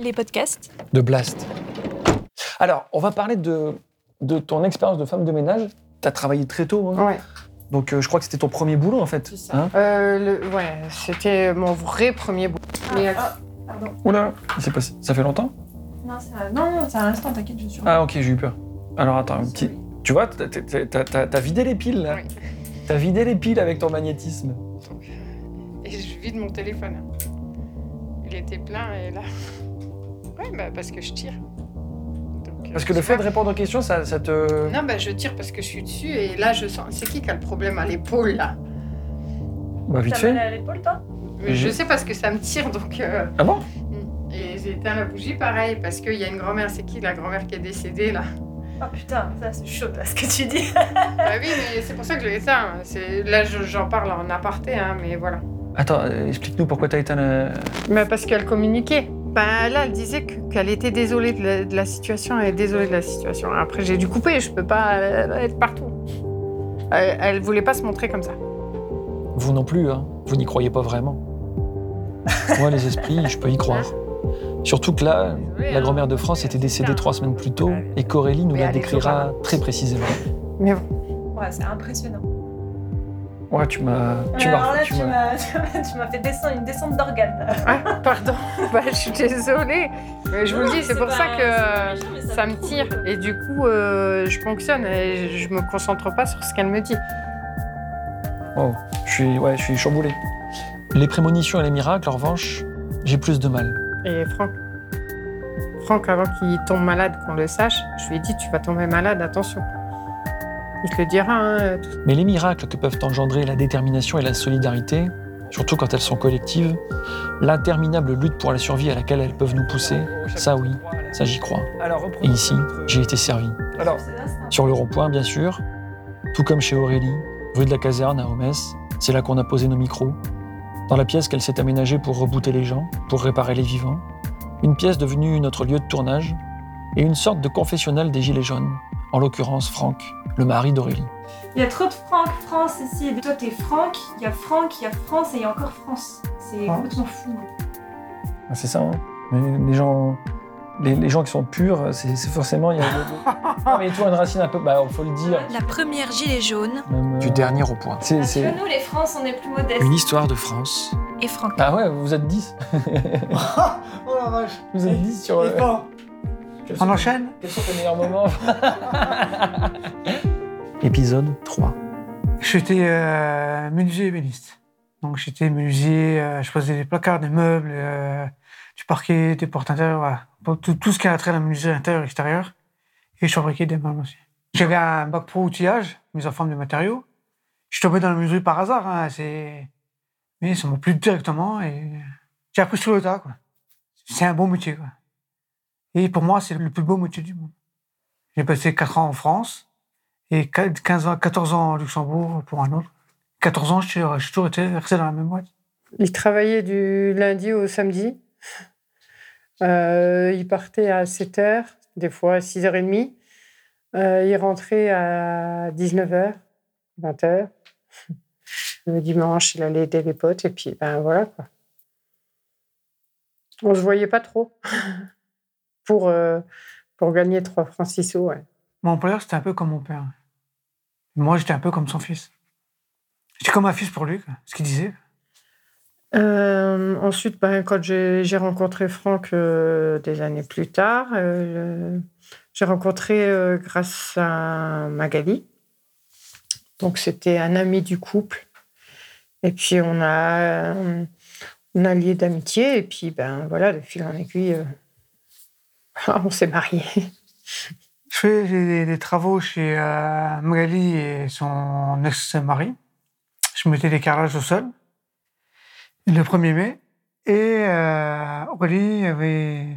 Les podcasts. de Blast. Alors, on va parler de, de ton expérience de femme de ménage. Tu as travaillé très tôt, hein. Ouais. donc euh, je crois que c'était ton premier boulot en fait. C'est ça. hein. Euh, le- ouais, c'était mon vrai premier boulot. Mais, euh, pardon. Oula, il s'est passé- ça fait longtemps? Non, ça... non, non, c'est un instant, t'inquiète, je suis. Ah ok, j'ai eu peur. Alors attends, un petit... Tu vois, t'as- t'as- t'as t'as- t'as vidé les piles là. Oui. T'as vidé les piles avec ton magnétisme. donc, et je vide mon téléphone. Il était plein et là. Ouais, bah parce que je tire. Donc, euh, Parce que le fait de répondre aux questions, ça, ça te... Non, bah je tire parce que je suis dessus et là je sens. C'est qui qui a le problème à l'épaule là? Bah vite fait. à l'épaule, toi? Je sais parce que ça me tire donc. euh, Ah bon? Et j'ai éteint la bougie pareil parce qu'il y a une grand-mère. C'est qui la grand-mère qui est décédée là? Oh putain, ça c'est chaud là ce que tu dis. Bah oui, mais c'est pour ça que je l'ai éteint. C'est- Là je- j'en parle en aparté, hein, mais voilà. Attends, euh, explique-nous pourquoi t'as éteint le... Mais parce qu'elle communiquait. Ben là, elle disait que- qu'elle était désolée de la, de la situation. Elle est désolée de la situation. Après, j'ai dû couper. Je peux pas euh, être partout. Elle, elle voulait pas se montrer comme ça. Vous non plus, hein. Vous n'y croyez pas vraiment. Moi, les esprits, je peux y croire. Surtout que là, Désolée, la hein. grand-mère de France était décédée trois semaines plus tôt et qu'Aurélie nous Mais la décrira très précisément. Mais bon. Ouais, c'est impressionnant. Ouais, tu m'as... Tu Alors m'as... là, tu tu m'as- m'as tu m'as fait descendre une descente d'organes. Ah, pardon. bah, je suis désolée. Mais je vous le dis, c'est pour pas- ça que méchant, ça ça me tire. Et du coup, euh, je fonctionne. Et je me concentre pas sur ce qu'elle me dit. Oh, je suis, ouais, je suis chamboulé. Les prémonitions et les miracles, en revanche, j'ai plus de mal. Et Franck, Franck, avant qu'il tombe malade, qu'on le sache, je lui ai dit Tu vas tomber malade, attention. Il te le dira. Hein, Mais les miracles que peuvent engendrer la détermination et la solidarité, surtout quand elles sont collectives, l'interminable lutte pour la survie à laquelle elles peuvent nous pousser, ça oui, ça j'y crois. Et ici, j'ai été servi. Alors, sur le rond-point, bien sûr, tout comme chez Aurélie, rue de la Caserne à Homès, c'est là qu'on a posé nos micros. Dans la pièce qu'elle s'est aménagée pour rebooter les gens, pour réparer les vivants. Une pièce devenue notre lieu de tournage et une sorte de confessionnal des Gilets jaunes, en l'occurrence Franck, le mari d'Aurélie. Il y a trop de Franck, France ici. Toi, t'es Franck, il y a Franck, il y a France et il y a encore France. C'est complètement fou. Ah, c'est ça, hein. Mais les gens, les, les gens qui sont purs, c'est forcément. Il y a non, mais toi, une racine un peu. Bah, faut le dire. La première gilet jaune Même, euh, Du dernier au point. C'est, que nous, les France, on est plus modestes. Une histoire de France. et Franck. Ah ouais, vous êtes 10. Oh la vache Vous êtes 10 sur. Et euh, quels on enchaîne Quels sont tes meilleurs moments Épisode 3. J'étais euh, menuisier ébéniste. Donc j'étais menuisier, euh, je faisais des placards, des meubles, euh, du parquet, des portes intérieures, voilà. Tout ce qui a trait à la menuiserie intérieure et extérieure. Et je fabriquais des meubles aussi. J'avais un bac pro outillage, mise en forme de matériaux. Je suis tombé dans la menuiserie par hasard, hein, c'est... Mais ça m'a plu directement et j'ai appris sur le tas, quoi. C'est un bon métier, quoi. Et pour moi, c'est le plus beau métier du monde. J'ai passé 4 ans en France et 15 ans, 14 ans au Luxembourg pour un autre. 14 ans, j'ai toujours été resté dans la même boîte. Il travaillait du lundi au samedi. Euh, il partait à 7h, des fois à 6h30. Euh, il rentrait à 19h, 20h. Le dimanche, il allait aider les potes et puis ben voilà quoi. On se voyait pas trop pour, euh, pour gagner 3 francs 6 sous. Ouais. Mon employeur, c'était un peu comme mon père. Moi, j'étais un peu comme son fils. J'étais comme un fils pour lui, ce qu'il disait. Euh, ensuite, ben, quand j'ai rencontré Franck euh, des années plus tard, euh, j'ai rencontré grâce à Magali. Donc, c'était un ami du couple. Et puis, on a, on a lié d'amitié. Et puis, ben voilà, de fil en aiguille, on s'est mariés. Je fais des, des travaux chez euh, Magali et son ex-mari. Je mettais des carrelages au sol le 1er mai. Et euh, Aurélie avait,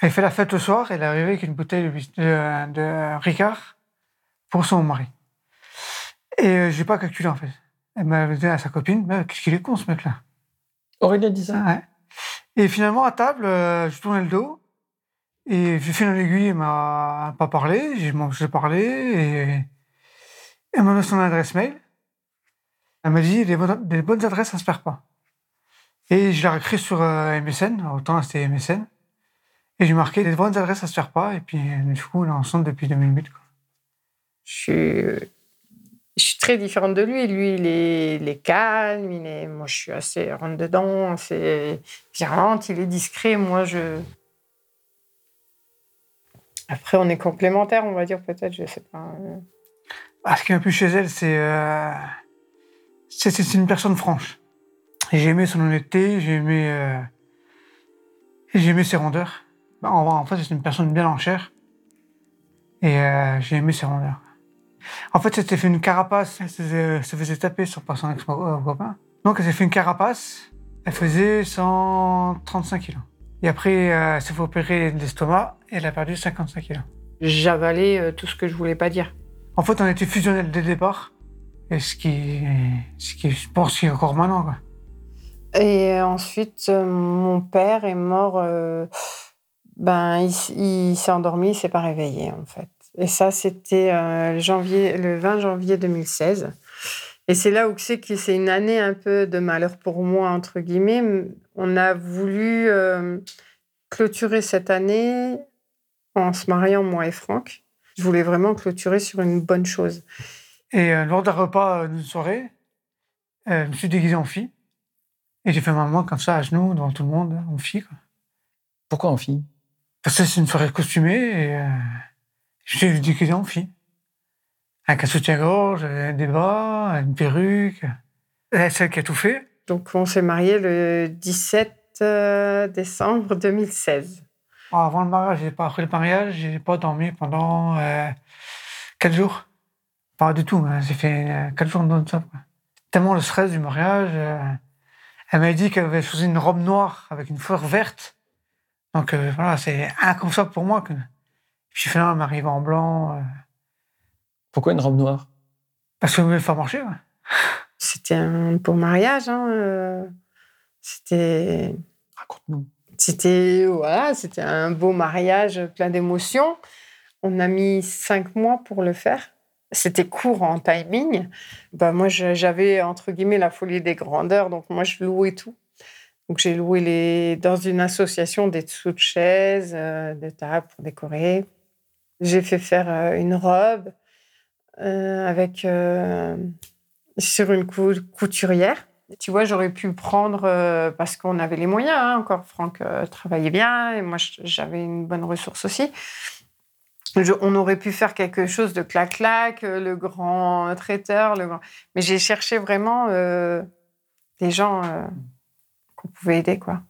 avait fait la fête le soir. Elle est arrivée avec une bouteille de, bis- de, de Ricard pour son mari. Et euh, j'ai pas calculé en fait. Elle m'a dit à sa copine Mais Qu'est-ce qu'il est con ce mec-là? Aurélie a dit ça? Ouais. Et finalement, à table, euh, je tournais le dos. Et j'ai fait une aiguille, elle m'a pas parlé. J'ai parlé. Et elle m'a donné son adresse mail. Elle m'a dit les bonnes, adresses, ça se perd pas. Et je l'ai recréé sur euh, MSN. Autant c'était MSN. Et j'ai marqué les bonnes adresses, ça se perd pas. Et puis, du coup, on est ensemble depuis 2008. Quoi. Je suis, je suis très différente de lui. Lui, il est, il calme. Il est, moi, je suis assez rentre dedans, assez virante. Il est discret. Moi, je. Après, on est complémentaires, on va dire peut-être. Je sais pas. Ah, ce qui m'a plu chez elle, c'est euh, c'est une personne franche. J'ai aimé son honnêteté, j'ai aimé, euh, j'ai aimé ses rondeurs. Bah, En, en fait, c'est une personne bien en chair. Et euh, j'ai aimé ses rondeurs. En fait, elle s'était fait une carapace, elle se faisait taper sur par son ex-copain. Donc, elle s'est fait une carapace, elle faisait 135 kilos. Et après, euh, elle s'est fait opérer de l'estomac et elle a perdu 55 kilos. J'avalais euh, tout ce que je voulais pas dire. En fait, on était fusionnels dès le départ. Et ce qui, ce qui je pense, qu'il est encore maintenant. Quoi. Et ensuite, euh, mon père est mort. euh, ben, il, s'est endormi, il s'est pas réveillé en fait. Et ça, c'était euh, janvier, le 20 janvier 2016. Et c'est là où c'est que c'est une année un peu de malheur pour moi entre guillemets. On a voulu euh, clôturer cette année en se mariant moi et Franck. Je voulais vraiment clôturer sur une bonne chose. Et euh, lors d'un repas euh, d'une soirée, euh, je me suis déguisé en fille. Et j'ai fait maman comme ça, à genoux, devant tout le monde, en fille. Quoi. Pourquoi en fille? Parce que c'est une soirée costumée et euh, je suis déguisé en fille. Avec un soutien-gorge, des bas, une perruque. Elle, celle qui a tout fait. Donc on s'est mariés le 17 euh, décembre 2016. Oh, avant le mariage, pas après le mariage, j'ai pas dormi pendant euh, quatre jours. Pas du tout, hein, j'ai fait euh, quatre jours non-stop. Tellement le stress du mariage. euh, elle m'a dit qu'elle avait choisi une robe noire avec une fleur verte. Donc euh, voilà, c'est inconcevable pour moi. Que... Puis finalement, elle m'arrive en blanc. Pourquoi une robe noire? Parce qu'elle voulait me faire marcher. ouais. C'était un beau mariage. hein, euh, C'était, Raconte-nous. c'était, voilà, c'était un beau mariage plein d'émotions. On a mis cinq mois pour le faire. C'était court en timing. Bah, moi, j'avais, entre guillemets, la folie des grandeurs. Donc, moi, je louais tout. Donc, j'ai loué les, dans une association des dessous de chaises, euh, des tables pour décorer. J'ai fait faire euh, une robe avec, euh, sur une cou- couturière. Tu vois, j'aurais pu prendre euh, parce qu'on avait les moyens. hein, encore, Franck euh, travaillait bien et moi, j'avais une bonne ressource aussi. Je- on aurait pu faire quelque chose de clac-clac, euh, le grand traiteur, le grand... mais j'ai cherché vraiment euh, des gens euh, qu'on pouvait aider, quoi.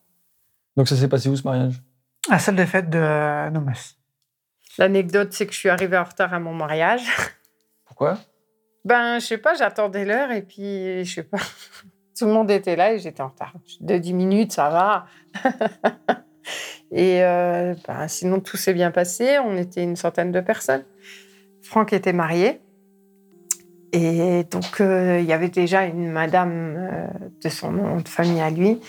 Donc ça s'est passé où ce mariage? À la salle des fêtes de Nomes. L'anecdote, c'est que je suis arrivée en retard à mon mariage. Ben, je sais pas, j'attendais l'heure et puis, je sais pas, tout le monde était là et j'étais en retard. De 10 minutes, ça va. et euh, ben, sinon, tout s'est bien passé. On était une centaine de personnes. Franck était marié. Et donc, euh, il y avait déjà une madame euh, de son nom de famille à lui.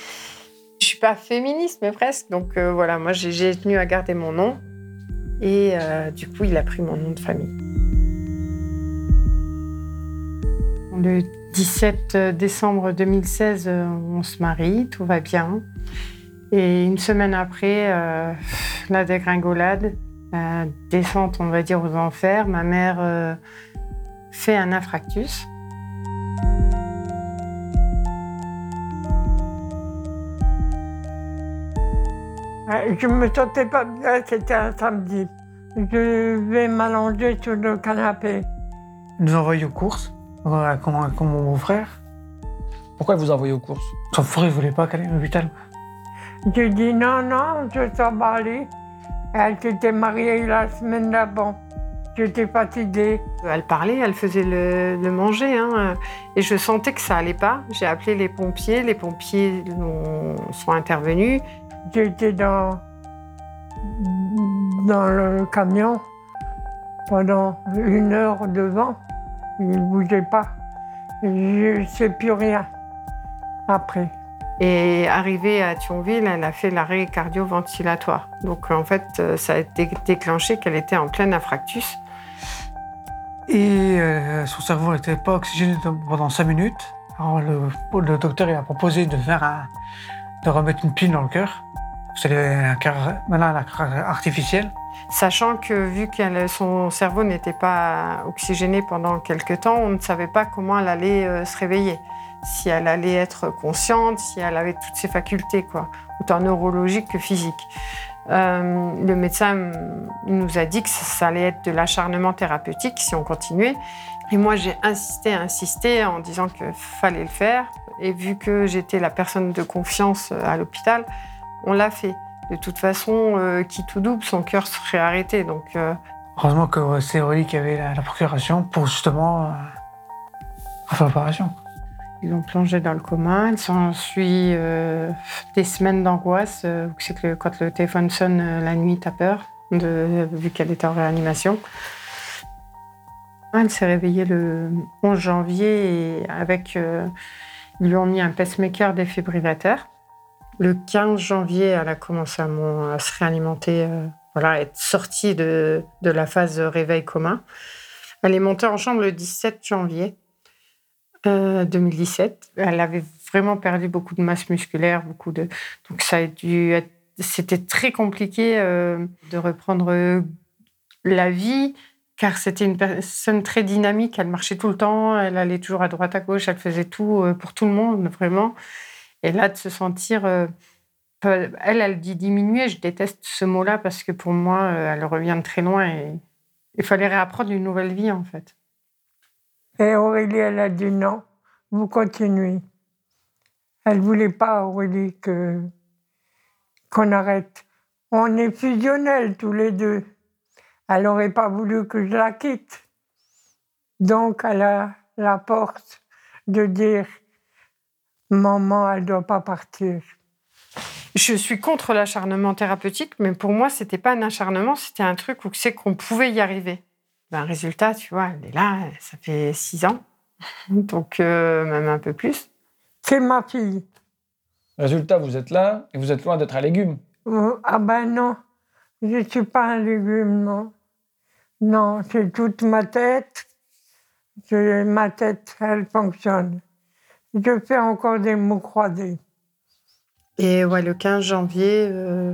Je suis pas féministe, mais presque. Donc, voilà, moi, j'ai- tenu à garder mon nom. Et du coup, il a pris mon nom de famille. Le 17 décembre 2016, euh, on se marie, tout va bien. Et une semaine après, euh, la dégringolade, la descente, on va dire, aux enfers, ma mère euh, fait un infarctus. Euh, Je me sentais pas bien, c'était un samedi. Je vais m'allonger sur le canapé. Nous ont envoyés aux courses, voilà, comme, comme mon beau-frère. Pourquoi vous envoyez aux courses? Son frère, il voulait pas qu'aller à l'hôpital. J'ai dit non, non, je ça va aller. Elle s'était mariée la semaine d'avant. J'étais fatiguée. Elle parlait, elle faisait le, le manger, hein, et je sentais que ça allait pas. J'ai appelé les pompiers, les pompiers ont- sont intervenus. J'étais dans, dans le camion pendant une heure devant. Il ne bougeait pas. Je ne sais plus rien après. Et arrivée à Thionville, elle a fait l'arrêt cardio-ventilatoire. Donc en fait, euh, ça a été déclenché qu'elle était en plein infarctus. Et euh, son cerveau n'était pas oxygéné pendant 5 minutes. Alors le, le docteur il a proposé de faire un, de remettre une pile dans le cœur. C'était un cœur, maintenant un cœur artificiel. Sachant que vu que son cerveau n'était pas oxygéné pendant quelques temps, on ne savait pas comment elle allait euh, se réveiller. Si elle allait être consciente, si elle avait toutes ses facultés, quoi, autant neurologiques que physiques. Euh, le médecin nous a dit que ça allait être de l'acharnement thérapeutique si on continuait. Et moi, j'ai insisté, insisté en disant qu'il fallait le faire. Et vu que j'étais la personne de confiance euh, à l'hôpital, on l'a fait. De toute façon, euh, qui tout double, son cœur serait arrêté. Donc, euh, Heureusement que c'est Aurélie qui avait la, procuration pour justement faire l'opération. Ils l'ont plongé dans le coma. Il s'ensuit des semaines d'angoisse. c'est que quand le téléphone sonne la nuit, t'as peur, de, vu qu'elle était en réanimation. Elle s'est réveillée le 11 janvier et avec, euh, ils lui ont mis un pacemaker défibrillateur. Le 15 janvier, elle a commencé à, se réalimenter, euh, voilà, être sortie de, la phase réveil commun. Elle est montée en chambre le 17 janvier 2017. Euh, elle avait vraiment perdu beaucoup de masse musculaire, beaucoup de. Donc ça a dû C'était très compliqué de reprendre la vie car c'était une personne très dynamique. Elle marchait tout le temps, elle allait toujours à droite, à gauche, elle faisait tout euh, pour tout le monde, vraiment. Et là, de se sentir. Euh, elle, elle dit diminuer. Je déteste ce mot-là parce que pour moi, euh, elle revient de très loin et il fallait réapprendre une nouvelle vie, en fait. Et Aurélie, elle a dit non, vous continuez. Elle voulait pas, Aurélie, que qu'on arrête. On est fusionnels tous les deux. Elle n'aurait pas voulu que je la quitte. Donc, elle a la porte de dire Maman, elle ne doit pas partir. Je suis contre l'acharnement thérapeutique, mais pour moi, c'était pas un acharnement, c'était un truc où c'est qu'on pouvait y arriver. Ben, résultat, tu vois, elle est là, ça fait six ans, donc euh, même un peu plus. C'est ma fille. Résultat, vous êtes là et vous êtes loin d'être un légume. Euh, ah ben non, je ne suis pas un légume, non. Non, c'est toute ma tête. Ma tête, elle fonctionne. Je fais encore des mots croisés. Et ouais, le 15 janvier, euh,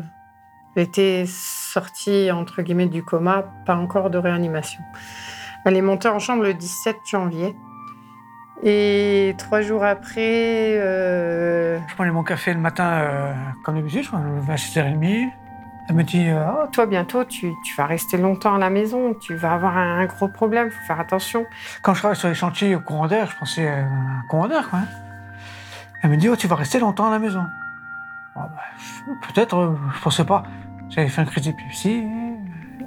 était sortie, entre guillemets, du coma, pas encore de réanimation. Elle est montée en chambre le 17 janvier. Et trois jours après... Euh... Je prenais mon café le matin, euh, comme d'habitude, je me à 6h30. Elle me dit euh, oh, Toi, bientôt, tu, vas rester longtemps à la maison, tu vas avoir un, gros problème, il faut faire attention. Quand je travaillais sur les chantiers au courant d'air, je pensais à un courant d'air, quoi. Elle me dit oh, Tu vas rester longtemps à la maison. Oh, bah, peut-être, euh, je pensais pas. J'avais fait un crise d'épilepsie.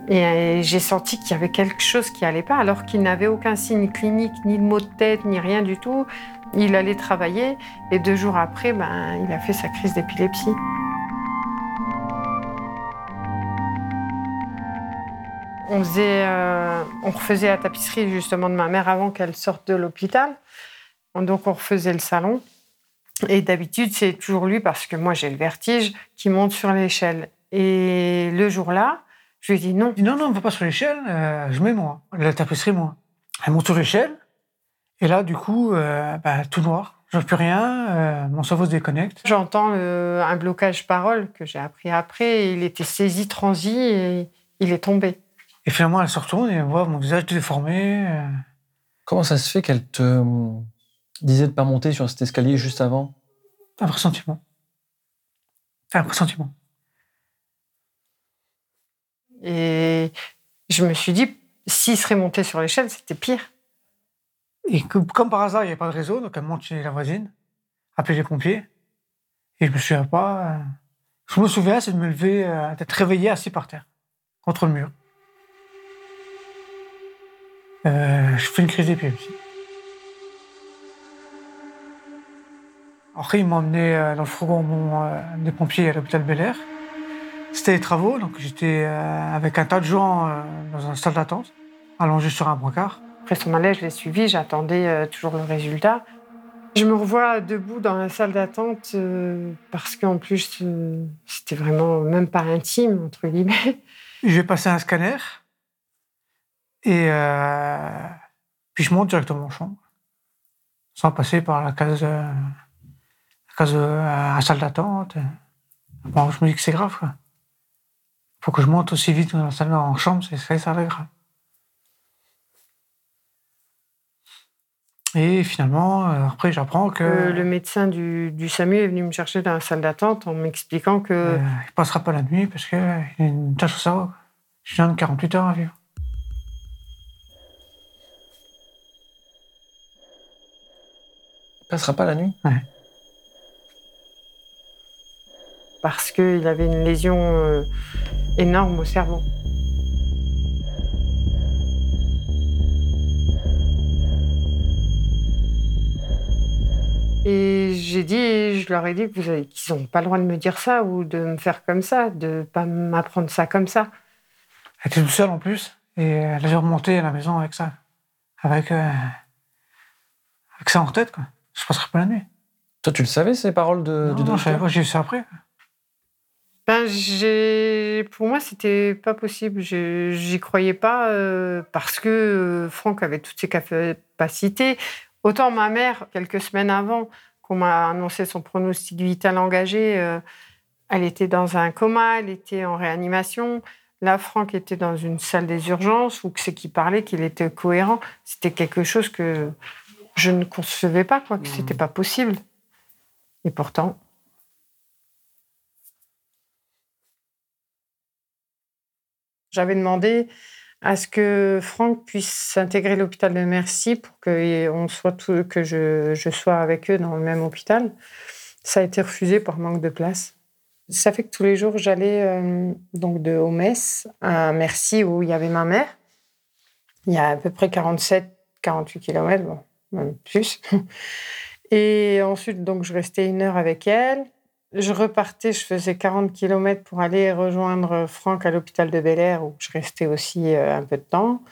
Et euh, j'ai senti qu'il y avait quelque chose qui allait pas, alors qu'il n'avait aucun signe clinique, ni de maux de tête, ni rien du tout. Il allait travailler et deux jours après, ben, il a fait sa crise d'épilepsie. On, faisait, euh, on refaisait la tapisserie justement de ma mère avant qu'elle sorte de l'hôpital. Donc on refaisait le salon. Et d'habitude, c'est toujours lui, parce que moi j'ai le vertige, qui monte sur l'échelle. Et le jour-là, je lui dis non. non, non, on ne va pas sur l'échelle, euh, je mets moi. La tapisserie, moi. Elle monte sur l'échelle. Et là, du coup, euh, bah, tout noir. Je ne vois plus rien, mon cerveau se déconnecte. J'entends un blocage parole que j'ai appris après. Il était saisi, transi et il est tombé. Et finalement, elle se retourne et elle voit mon visage déformé. Euh. Comment ça se fait qu'elle te euh, disait de pas monter sur cet escalier juste avant? Un pressentiment. Un pressentiment. Et je me suis dit, s'il serait monté sur l'échelle, c'était pire. Et comme par hasard, il n'y avait pas de réseau, donc elle monte chez la voisine, appeler les pompiers. Et je me souviens pas. Euh, je me souviens, c'est de me lever, d'être réveillé assis par terre, contre le mur. Euh, je fais une crise d'épilepsie. Après, ils m'ont emmené euh, dans le fourgon euh, des pompiers à l'hôpital Bel Air. C'était des travaux, donc j'étais avec un tas de gens dans un salle d'attente, allongé sur un brancard. Après son malaise, je l'ai suivi, j'attendais toujours le résultat. Je me revois debout dans la salle d'attente parce qu'en plus, c'était vraiment même pas intime, entre guillemets. J'ai passé un scanner. Et euh, puis je monte directement en chambre, sans passer par la case, la case à salle d'attente. Bon, je me dis que c'est grave, quoi. Faut que je monte aussi vite dans la salle en chambre, c'est ça, ça grave. Et finalement, euh, après, j'apprends que. Euh, le médecin du, du SAMU est venu me chercher dans la salle d'attente en m'expliquant que. euh, il passera pas la nuit parce qu'il a une tache au cerveau. Je viens de 48 heures à vivre. Passera pas la nuit parce qu'il avait une lésion euh, énorme au cerveau. Et j'ai dit, je leur ai dit que vous avez- qu'ils n'ont pas le droit de me dire ça ou de me faire comme ça, de pas m'apprendre ça comme ça. Elle était toute seule en plus. Et elle est remontée à la maison avec ça. Avec, euh, avec ça en tête, quoi. Je passerai pas la nuit. Toi, tu le savais, ces paroles de, non, du non, je savais docteur pas, j'ai eu ça après. Ben, j'ai... Pour moi, c'était pas possible. Je- J'y croyais pas euh, parce que euh, Franck avait toutes ses capacités. Autant ma mère, quelques semaines avant qu'on m'a annoncé son pronostic vital engagé, euh, elle était dans un coma, elle était en réanimation. Là, Franck était dans une salle des urgences où c'est qu'il parlait, qu'il était cohérent. C'était quelque chose que je ne concevais pas, quoi, que c'était pas possible. Et pourtant, J'avais demandé à ce que Franck puisse intégrer l'hôpital de Mercy pour que, on soit tout- que je, je sois avec eux dans le même hôpital. Ça a été refusé par manque de place. Ça fait que tous les jours, j'allais euh, donc de Homès à Mercy où il y avait ma mère. Il y a à peu près 47, 48 km, bon, même plus. Et ensuite, donc, je restais une heure avec elle. Je repartais, je faisais 40 km pour aller rejoindre Franck à l'hôpital de Bel Air où je restais aussi euh, un peu de temps.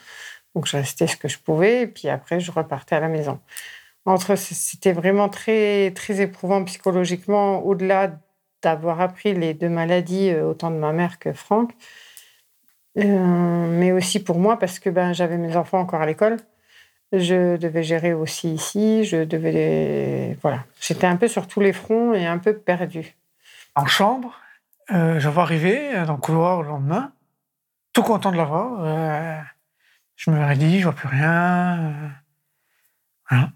Donc je restais ce que je pouvais et puis après je repartais à la maison. Entre, c'était vraiment très très éprouvant psychologiquement au-delà d'avoir appris les deux maladies euh, autant de ma mère que Franck, Euh, mais aussi pour moi parce que ben j'avais mes enfants encore à l'école. Je devais gérer aussi ici, je devais. Voilà. J'étais un peu sur tous les fronts et un peu perdue. En chambre, euh, je vois arriver euh, dans le couloir le lendemain, tout content de la voir. euh, je me dit, je vois plus rien. euh, voilà.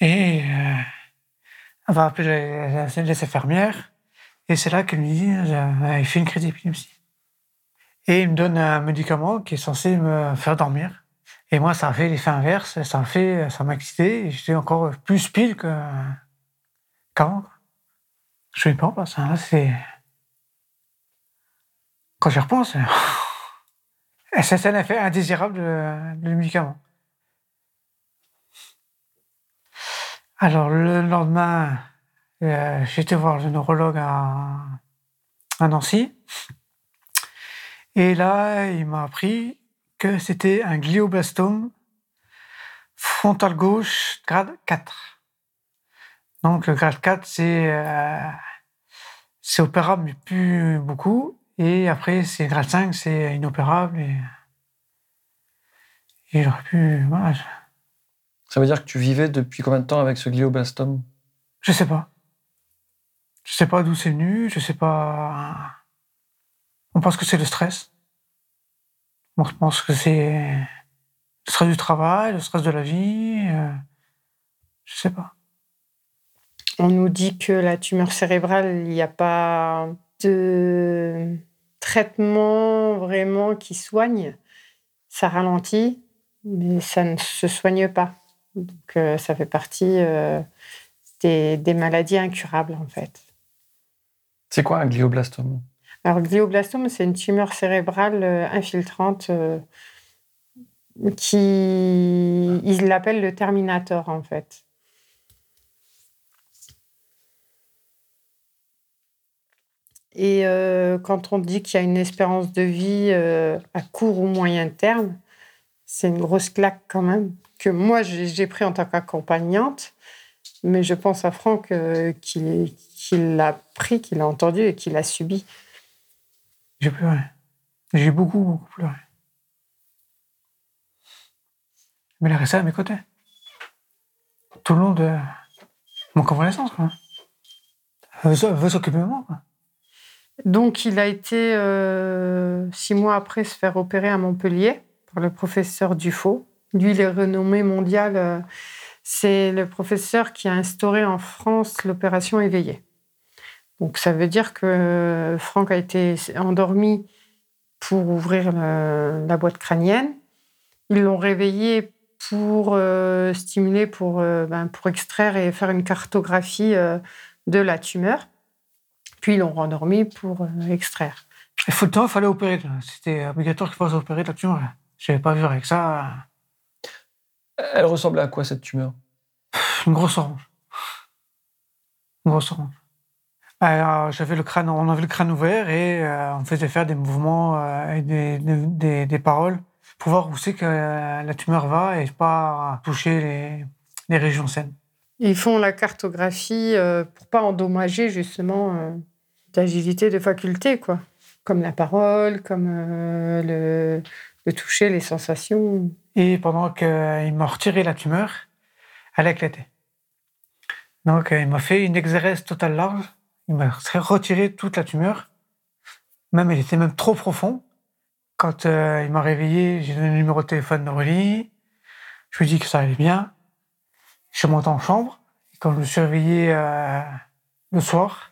Et elle va appeler les, les- infirmières. Et c'est là qu'elle me dit, il fait une crise d'épilepsie. Et il me donne un médicament qui est censé me faire dormir. Et moi, ça a fait l'effet inverse. Ça a fait, ça m'a excité. J'étais encore plus pile que qu'avant. Je ne sais pas, ça, là, c'est. Quand j'y repense, c'est un effet indésirable de, de médicament. Alors, le lendemain, euh, été voir le neurologue à Nancy. Et là, il m'a appris que c'était un glioblastome frontal gauche grade 4. Donc, le grade 4, c'est euh, c'est opérable, mais plus beaucoup. Et après, c'est grade 5, c'est inopérable. Et, et j'aurais pu. Voilà, Ça veut dire que tu vivais depuis combien de temps avec ce glioblastome? Je sais pas. Je sais pas d'où c'est venu, je sais pas. On pense que c'est le stress. On pense que c'est le stress du travail, le stress de la vie. euh, je sais pas. On nous dit que la tumeur cérébrale, il n'y a pas de traitement vraiment qui soigne. Ça ralentit, mais ça ne se soigne pas. Donc, euh, ça fait partie euh, des, des maladies incurables, en fait. C'est quoi un glioblastome? Alors, le glioblastome, c'est une tumeur cérébrale euh, infiltrante euh, qui. Ils l'appellent le terminator, en fait. Et euh, quand on dit qu'il y a une espérance de vie à court ou moyen terme, c'est une grosse claque quand même, que moi j'ai pris en tant qu'accompagnante, mais je pense à Franck euh, qui, qui l'a pris, qui l'a entendu et qui l'a subi. J'ai pleuré. J'ai beaucoup, beaucoup pleuré. Mais elle est restée à mes côtés. Tout le long de mon convalescence, quoi. Elle veut, s'occuper de moi. Donc, il a été euh, six mois après se faire opérer à Montpellier par le professeur Dufaux. Lui, il est renommé mondial. euh, c'est le professeur qui a instauré en France l'opération éveillée. Donc, ça veut dire que Franck a été endormi pour ouvrir le- la boîte crânienne. Ils l'ont réveillé pour euh, stimuler, pour, euh, ben, pour extraire et faire une cartographie euh, de la tumeur. Puis ils l'ont rendormi pour euh, extraire. Il faut le temps, il fallait opérer. C'était obligatoire qu'il fasse opérer la tumeur. Je n'avais pas vu avec ça. Elle ressemblait à quoi cette tumeur? Une grosse orange. Une grosse orange. J'avais le crâne, on avait le crâne ouvert et euh, on faisait faire des mouvements euh, et des, des, paroles pour voir où c'est que euh, la tumeur va et pas toucher les, les régions saines. Ils font la cartographie euh, pour pas endommager justement euh, d'agilité de facultés, quoi. Comme la parole, comme euh, le, le toucher, les sensations. Et pendant qu'il m'a retiré la tumeur, elle a éclaté. Donc, euh, il m'a fait une exérèse totale large. Il m'a retiré toute la tumeur. Même, elle était même trop profond. Quand euh, il m'a réveillé, j'ai donné le numéro de téléphone d'Aurélie. Je lui ai dit que ça allait bien. Je suis monté en chambre. Et quand je me suis réveillé euh, le soir,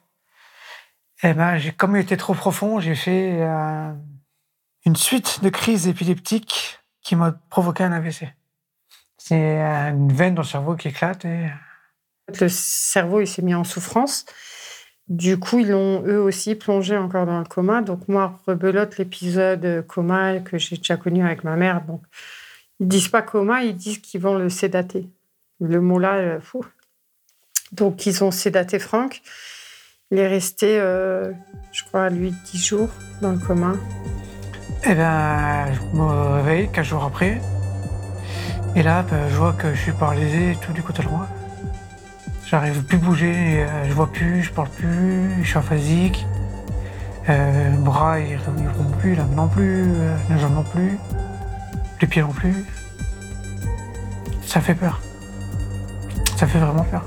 eh ben, comme il était trop profond, j'ai fait euh, une suite de crises épileptiques qui m'a provoqué un AVC. C'est une veine dans le cerveau qui éclate Le cerveau, il s'est mis en souffrance. Du coup, ils l'ont eux aussi plongé encore dans le coma. Donc moi, rebelote l'épisode coma que j'ai déjà connu avec ma mère. Donc ils disent pas coma, ils disent qu'ils vont le sédater. Le mot-là, euh, fou. Donc ils ont sédaté Franck. Il est resté, euh, je crois, lui, 10 jours dans le coma. Eh ben, je me réveille 15 jours après. Et là, ben, je vois que je suis paralysé tout du côté droit. J'arrive plus à bouger, euh, je vois plus, je parle plus, je suis aphasique. Euh, bras, il ne plus, la main non plus, euh, les jambes non plus, les pieds non plus. Ça fait peur. Ça fait vraiment peur.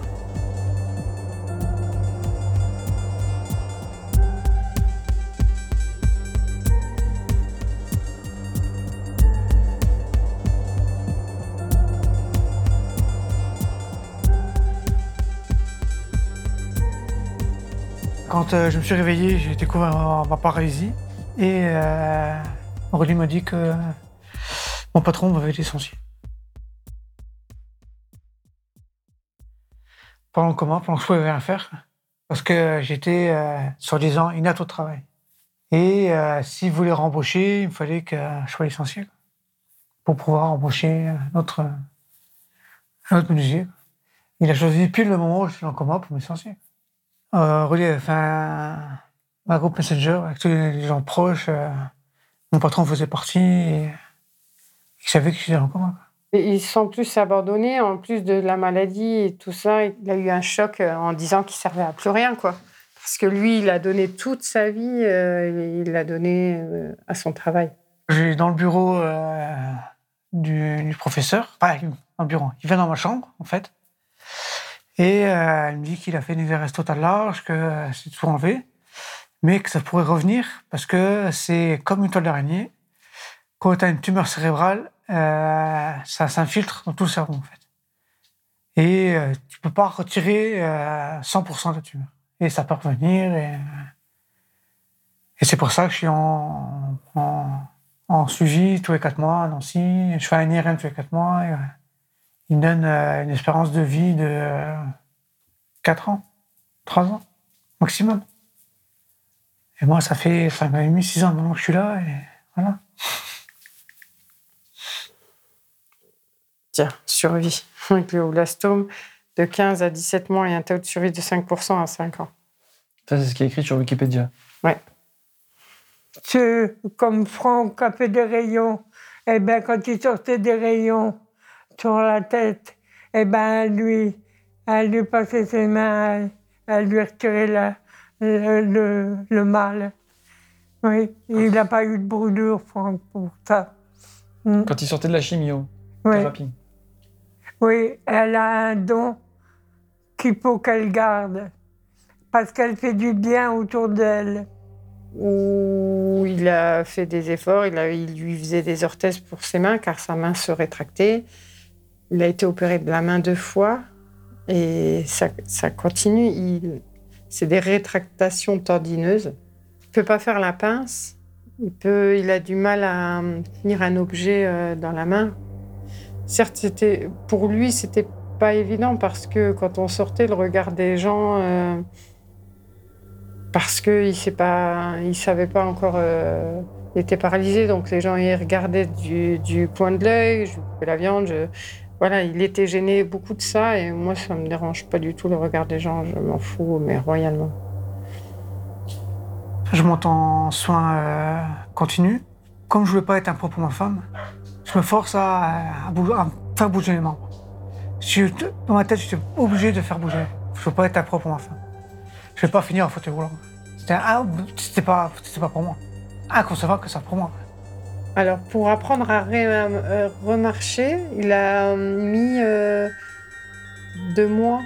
Euh, je me suis réveillé, j'ai découvert ma, paralysie. Et euh, Aurélie m'a dit que mon patron m'avait licencié. Pendant coma, pendant que je pouvais rien faire, parce que j'étais, euh, soi-disant, inapte au travail. Et euh, s'il voulait rembaucher, il fallait que je sois licencié pour pouvoir embaucher un autre menuisier. Il a choisi pile le moment où je suis en coma pour me licencier. Relié, un, un groupe Messenger avec tous les gens proches. euh, mon patron faisait partie et il savait que j'étais en coma. Et ils sont tous abandonnés, en plus de la maladie et tout ça. Il a eu un choc euh, en disant qu'il servait à plus rien, quoi. Parce que lui, il a donné toute sa vie, euh, et il l'a donné euh, à son travail. J'ai dans le bureau euh, du, du professeur, pas dans le bureau, il vient dans ma chambre en fait, et euh, il me dit qu'il a fait une exérèse totale large, que euh, c'est tout enlevé, mais que ça pourrait revenir parce que c'est comme une toile d'araignée. Quand tu as une tumeur cérébrale, euh, ça s'infiltre dans tout le cerveau en fait. Et euh, tu peux pas retirer euh, 100% de la tumeur. Et ça peut revenir. Et, et c'est pour ça que je suis en, en, en suivi tous les quatre mois à Nancy. Je fais un IRM tous les quatre mois. Et, euh, il donne euh, une espérance de vie de euh, 4 ans, 3 ans, maximum. Et moi, ça fait 5 ans et demi, 6 ans maintenant que je suis là. Et voilà. Tiens, survie. Avec le blastome, de 15 à 17 mois et un taux de survie de 5% à 5 ans. Ça, c'est ce qui est écrit sur Wikipédia. C'est comme Franck a fait des rayons. Eh bien, quand il sortait des rayons sur la tête, eh ben, lui, elle lui passait ses mains, elle lui retirait la- le, le, le mal. Oui, il n'a pas eu de brûlure, Franck, pour ça. Mm. Quand il sortait de la chimio, Oui. thérapie. Oui, elle a un don qu'il faut qu'elle garde, parce qu'elle fait du bien autour d'elle. où il a fait des efforts. Il, a- il lui faisait des orthèses pour ses mains car sa main se rétractait. Il a été opéré de la main deux fois et ça, continue. C'est des rétractations tendineuses. Il peut pas faire la pince. Il, peut, il a du mal à hum, tenir un objet euh, dans la main. Certes, pour lui, c'était pas évident parce que quand on sortait, le regard des gens, euh, parce qu'il ne savait pas encore, euh, il était paralysé, donc les gens y regardaient du, du coin de l'œil, je coupais la viande, voilà, il était gêné beaucoup de ça et moi, ça me dérange pas du tout le regard des gens, je m'en fous, mais royalement. Je monte en soins euh, continus. Comme je ne veux pas être un pour ma femme, je me force à, bouger- à faire bouger les membres. Je- dans ma tête, j'étais obligé de faire bouger. Je ne veux pas être un pour ma femme. Je ne vais pas finir en fauteuil roulant. C'était pas, pas pour moi. Inconcevable que ça pour moi. Alors, pour apprendre à euh, remarcher, il a euh, mis euh, deux mois,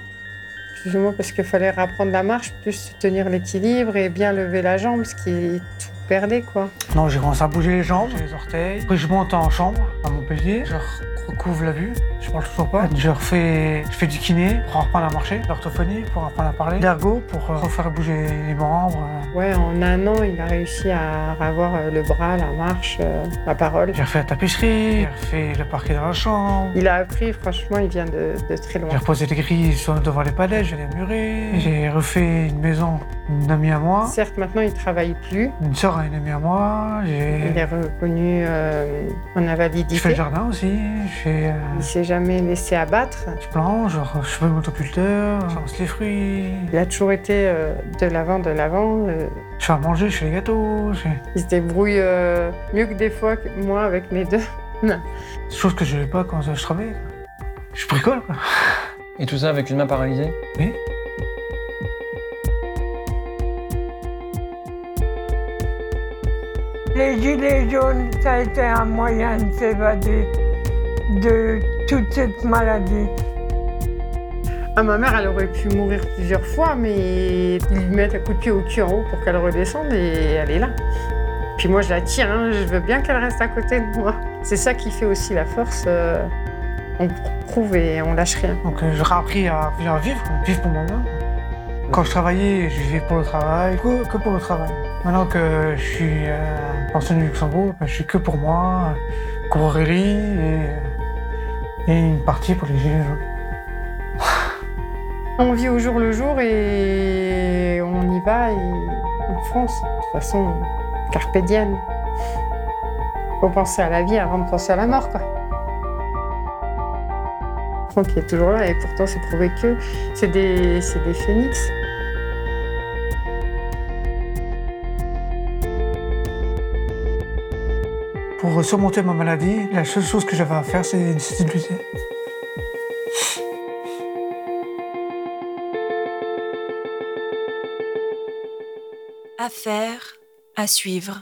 moins, parce qu'il fallait apprendre la marche, plus tenir l'équilibre et bien lever la jambe, ce qui est tout perdait, quoi. Non, j'ai commencé à bouger les jambes, les orteils. Après, je monte en chambre à Montpellier. Je recouvre la vue. Je pas. Refais, je fais du kiné pour apprendre à marcher, l'orthophonie pour apprendre à parler, l'ergo pour euh, refaire bouger les membres. euh. Ouais, en un an, il a réussi à avoir euh, le bras, la marche, la parole. J'ai refait la tapisserie, j'ai refait le parquet dans la chambre. Il a appris, franchement, il vient de, de très loin. J'ai reposé les grilles devant les palettes, j'ai les murés. J'ai refait une maison d'une amie à moi. Certes, maintenant, il travaille plus. Une sœur à une amie à moi. Il est reconnu euh, en je fais invalidité. le jardin aussi. Je fais. euh, Il s'est jamais laissé abattre. je plante, je, je fais le motoculteur, je lance les fruits. Il a toujours été euh, de l'avant, de l'avant. euh, Je fais à manger, je fais les gâteaux. je il se débrouille euh, mieux que des fois que moi avec mes deux. Chose que je n'avais pas quand je travaillais. quoi. Je bricole, quoi. Et tout ça avec une main paralysée? Oui. Les gilets jaunes, ça a été un moyen de s'évader de toute cette maladie. Ah, ma mère, elle aurait pu mourir plusieurs fois, mais ils lui mettent un coup de pied au cul en haut pour qu'elle redescende et elle est là. Puis moi, je la tiens, hein, je veux bien qu'elle reste à côté de moi. C'est ça qui fait aussi la force. euh, on prouve et on lâche rien. Donc euh, j'ai appris à, à vivre, vivre pour moi-même. Quand je travaillais, je vivais pour le travail, que, pour le travail. Maintenant que je suis euh, pensionnaire du Luxembourg, ben, je suis que pour moi, pour et, une partie pour les gilets jaunes. On vit au jour le jour et on y va et on fonce. De façon, carpe diem. Faut penser à la vie avant de penser à la mort, quoi. Franck est toujours là et pourtant c'est prouvé que c'est des, c'est des phénix. Pour surmonter ma maladie, la seule chose que j'avais à faire, c'est c'était de lutter. À faire, à suivre.